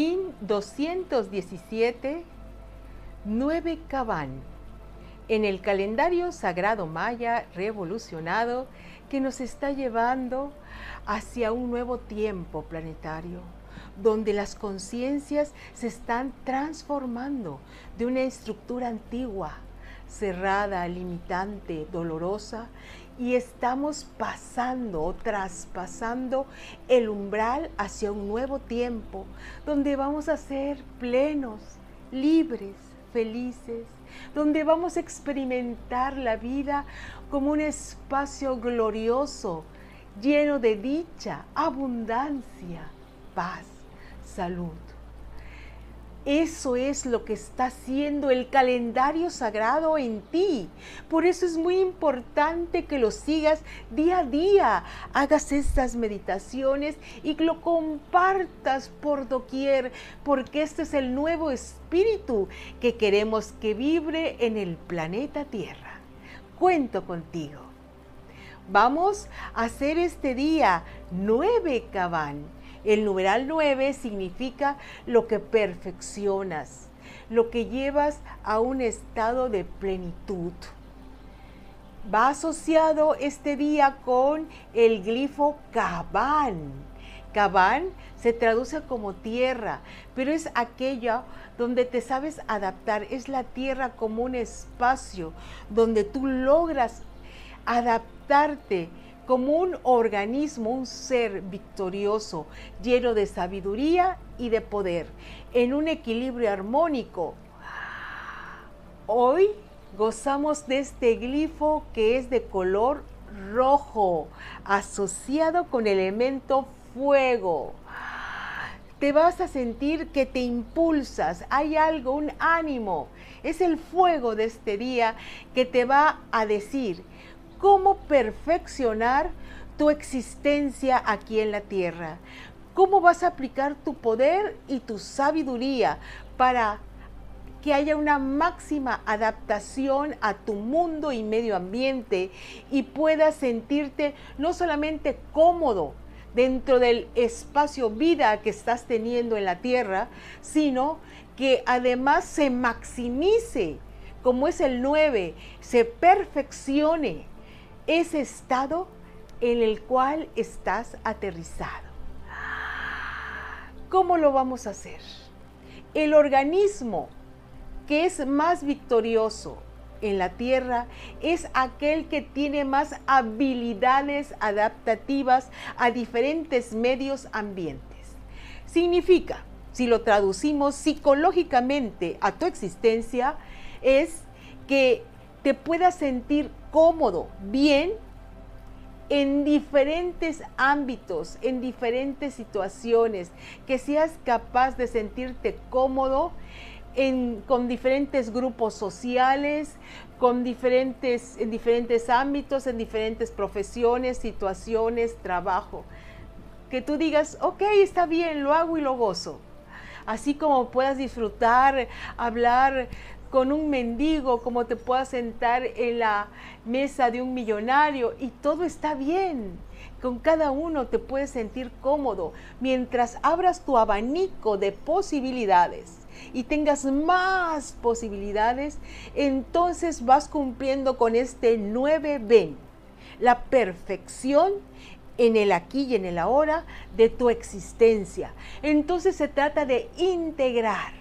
KIN 217, 9 Cabán, en el calendario sagrado maya revolucionado que nos está llevando hacia un nuevo tiempo planetario, donde las conciencias se están transformando de una estructura antigua, cerrada, limitante, dolorosa, y estamos pasando o traspasando el umbral hacia un nuevo tiempo, donde vamos a ser plenos, libres, felices, donde vamos a experimentar la vida como un espacio glorioso, lleno de dicha, abundancia, paz, salud. Eso es lo que está haciendo el calendario sagrado en ti. Por eso es muy importante que lo sigas día a día. Hagas estas meditaciones y lo compartas por doquier, porque este es el nuevo espíritu que queremos que vibre en el planeta Tierra. Cuento contigo. Vamos a hacer este día nueve cabán el numeral 9 significa lo que perfeccionas, lo que llevas a un estado de plenitud. Va asociado este día con el glifo Cabán. Cabán se traduce como tierra, pero es aquella donde te sabes adaptar. Es la tierra como un espacio donde tú logras adaptarte como un organismo, un ser victorioso, lleno de sabiduría y de poder, en un equilibrio armónico. Hoy gozamos de este glifo que es de color rojo, asociado con el elemento fuego. Te vas a sentir que te impulsas, hay algo, un ánimo. Es el fuego de este día que te va a decir, cómo perfeccionar tu existencia aquí en la tierra. Cómo vas a aplicar tu poder y tu sabiduría para que haya una máxima adaptación a tu mundo y medio ambiente y puedas sentirte no solamente cómodo dentro del espacio vida que estás teniendo en la tierra, sino que además se maximice, como es el 9, se perfeccione ese estado en el cual estás aterrizado. ¿Cómo lo vamos a hacer? El organismo que es más victorioso en la Tierra es aquel que tiene más habilidades adaptativas a diferentes medios ambientes. Significa, si lo traducimos psicológicamente a tu existencia, es que te puedas sentir cómodo, bien, en diferentes ámbitos, en diferentes situaciones, que seas capaz de sentirte cómodo con diferentes grupos sociales, con diferentes, en diferentes ámbitos, en diferentes profesiones, situaciones, trabajo. Que tú digas, ok, está bien, lo hago y lo gozo. Así como puedas disfrutar, hablar con un mendigo, como te puedas sentar en la mesa de un millonario y todo está bien. Con cada uno te puedes sentir cómodo mientras abras tu abanico de posibilidades y tengas más posibilidades, entonces vas cumpliendo con este 9B, la perfección en el aquí y en el ahora de tu existencia. Entonces se trata de integrar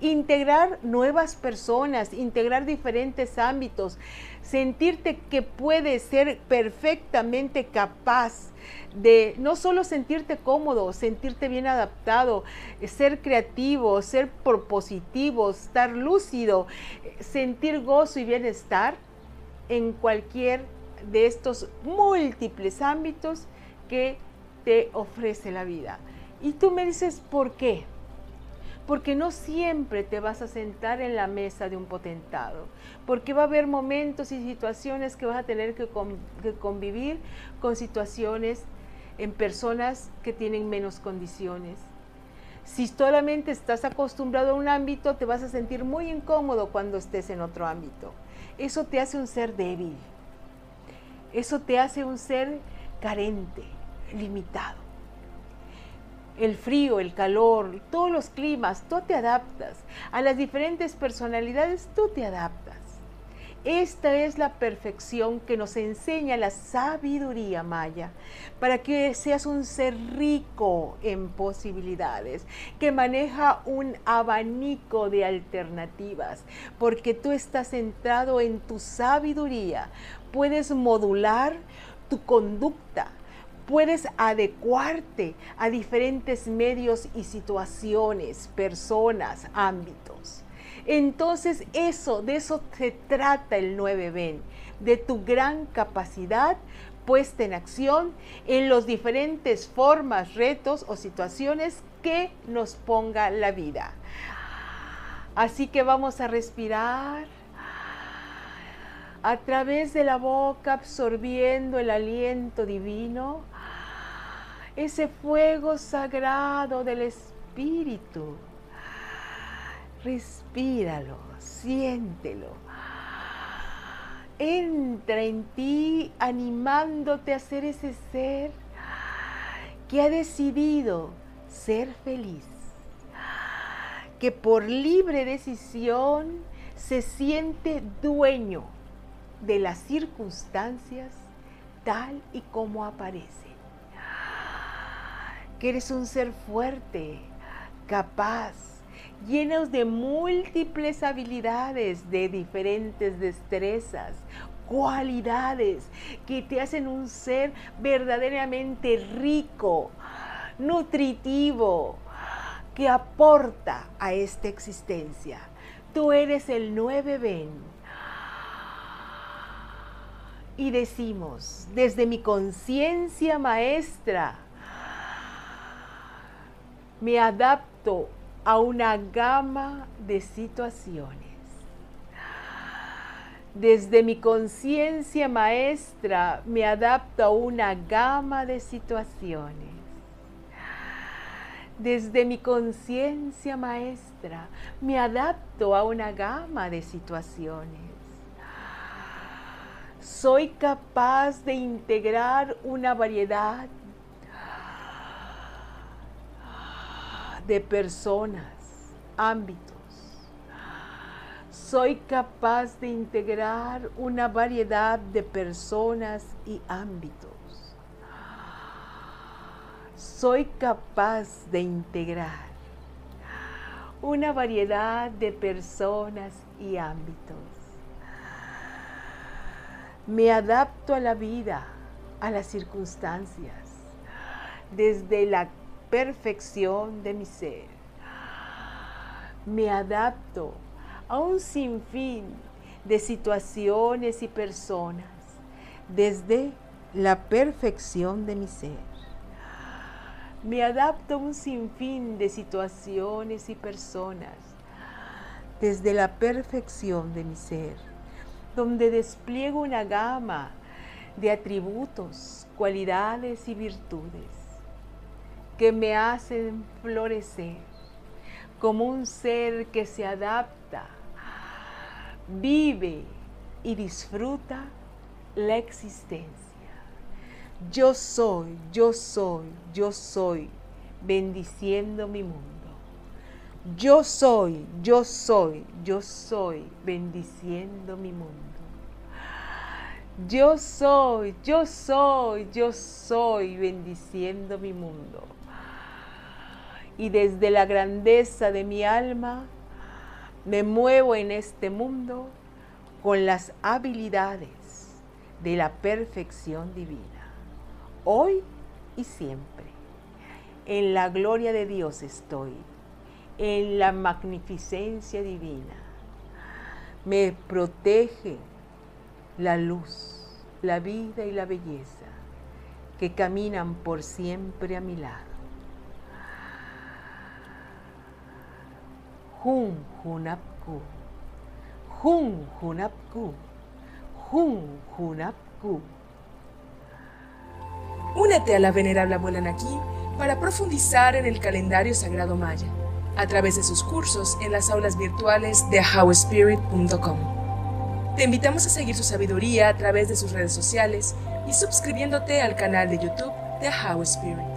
integrar nuevas personas, integrar diferentes ámbitos, sentirte que puedes ser perfectamente capaz de no solo sentirte cómodo, sentirte bien adaptado, ser creativo, ser propositivo, estar lúcido, sentir gozo y bienestar en cualquier de estos múltiples ámbitos que te ofrece la vida. Y tú me dices, ¿por qué? Porque no siempre te vas a sentar en la mesa de un potentado, porque va a haber momentos y situaciones que vas a tener que, convivir con situaciones en personas que tienen menos condiciones. Si solamente estás acostumbrado a un ámbito, te vas a sentir muy incómodo cuando estés en otro ámbito. Eso te hace un ser débil. Eso te hace un ser carente, limitado. El frío, el calor, todos los climas, tú te adaptas. A las diferentes personalidades, tú te adaptas. Esta es la perfección que nos enseña la sabiduría maya, para que seas un ser rico en posibilidades, que maneja un abanico de alternativas, porque tú estás centrado en tu sabiduría, puedes modular tu conducta, puedes adecuarte a diferentes medios y situaciones, personas, ámbitos. Entonces eso, de eso se trata el 9 Ben, de tu gran capacidad puesta en acción en los diferentes formas, retos o situaciones que nos ponga la vida. Así que vamos a respirar a través de la boca absorbiendo el aliento divino, ese fuego sagrado del Espíritu Respíralo, siéntelo. Entra en ti animándote a ser ese ser que ha decidido ser feliz, que por libre decisión se siente dueño de las circunstancias tal y como aparecen. Que eres un ser fuerte, capaz, llenos de múltiples habilidades, de diferentes destrezas, cualidades que te hacen un ser verdaderamente rico, nutritivo, que aporta a esta existencia. Tú eres el nueve Ben. Y decimos, desde mi conciencia maestra, me adapto a una gama de situaciones. Desde mi conciencia maestra me adapto a una gama de situaciones. Desde mi conciencia maestra me adapto a una gama de situaciones. Soy capaz de integrar una variedad de personas, ámbitos. Soy capaz de integrar una variedad de personas y ámbitos. Soy capaz de integrar una variedad de personas y ámbitos. Me adapto a la vida, a las circunstancias, desde la perfección de mi ser. Me adapto a un sinfín de situaciones y personas desde la perfección de mi ser. Me adapto a un sinfín de situaciones y personas desde la perfección de mi ser, donde despliego una gama de atributos, cualidades y virtudes que me hacen florecer como un ser que se adapta, vive y disfruta la existencia. Yo soy, yo soy, yo soy, bendiciendo mi mundo. Yo soy, yo soy, yo soy, bendiciendo mi mundo. Yo soy, yo soy, yo soy, bendiciendo mi mundo y desde la grandeza de mi alma me muevo en este mundo con las habilidades de la perfección divina, hoy y siempre. En la gloria de Dios estoy, en la magnificencia divina. Me protege la luz, la vida y la belleza que caminan por siempre a mi lado. Hun Hunapku. Hun Hunapku. Hun Hunapku. Únete a la venerable abuela Naki para profundizar en el calendario sagrado maya a través de sus cursos en las aulas virtuales de howspirit.com. Te invitamos a seguir su sabiduría a través de sus redes sociales y suscribiéndote al canal de YouTube de How Spirit.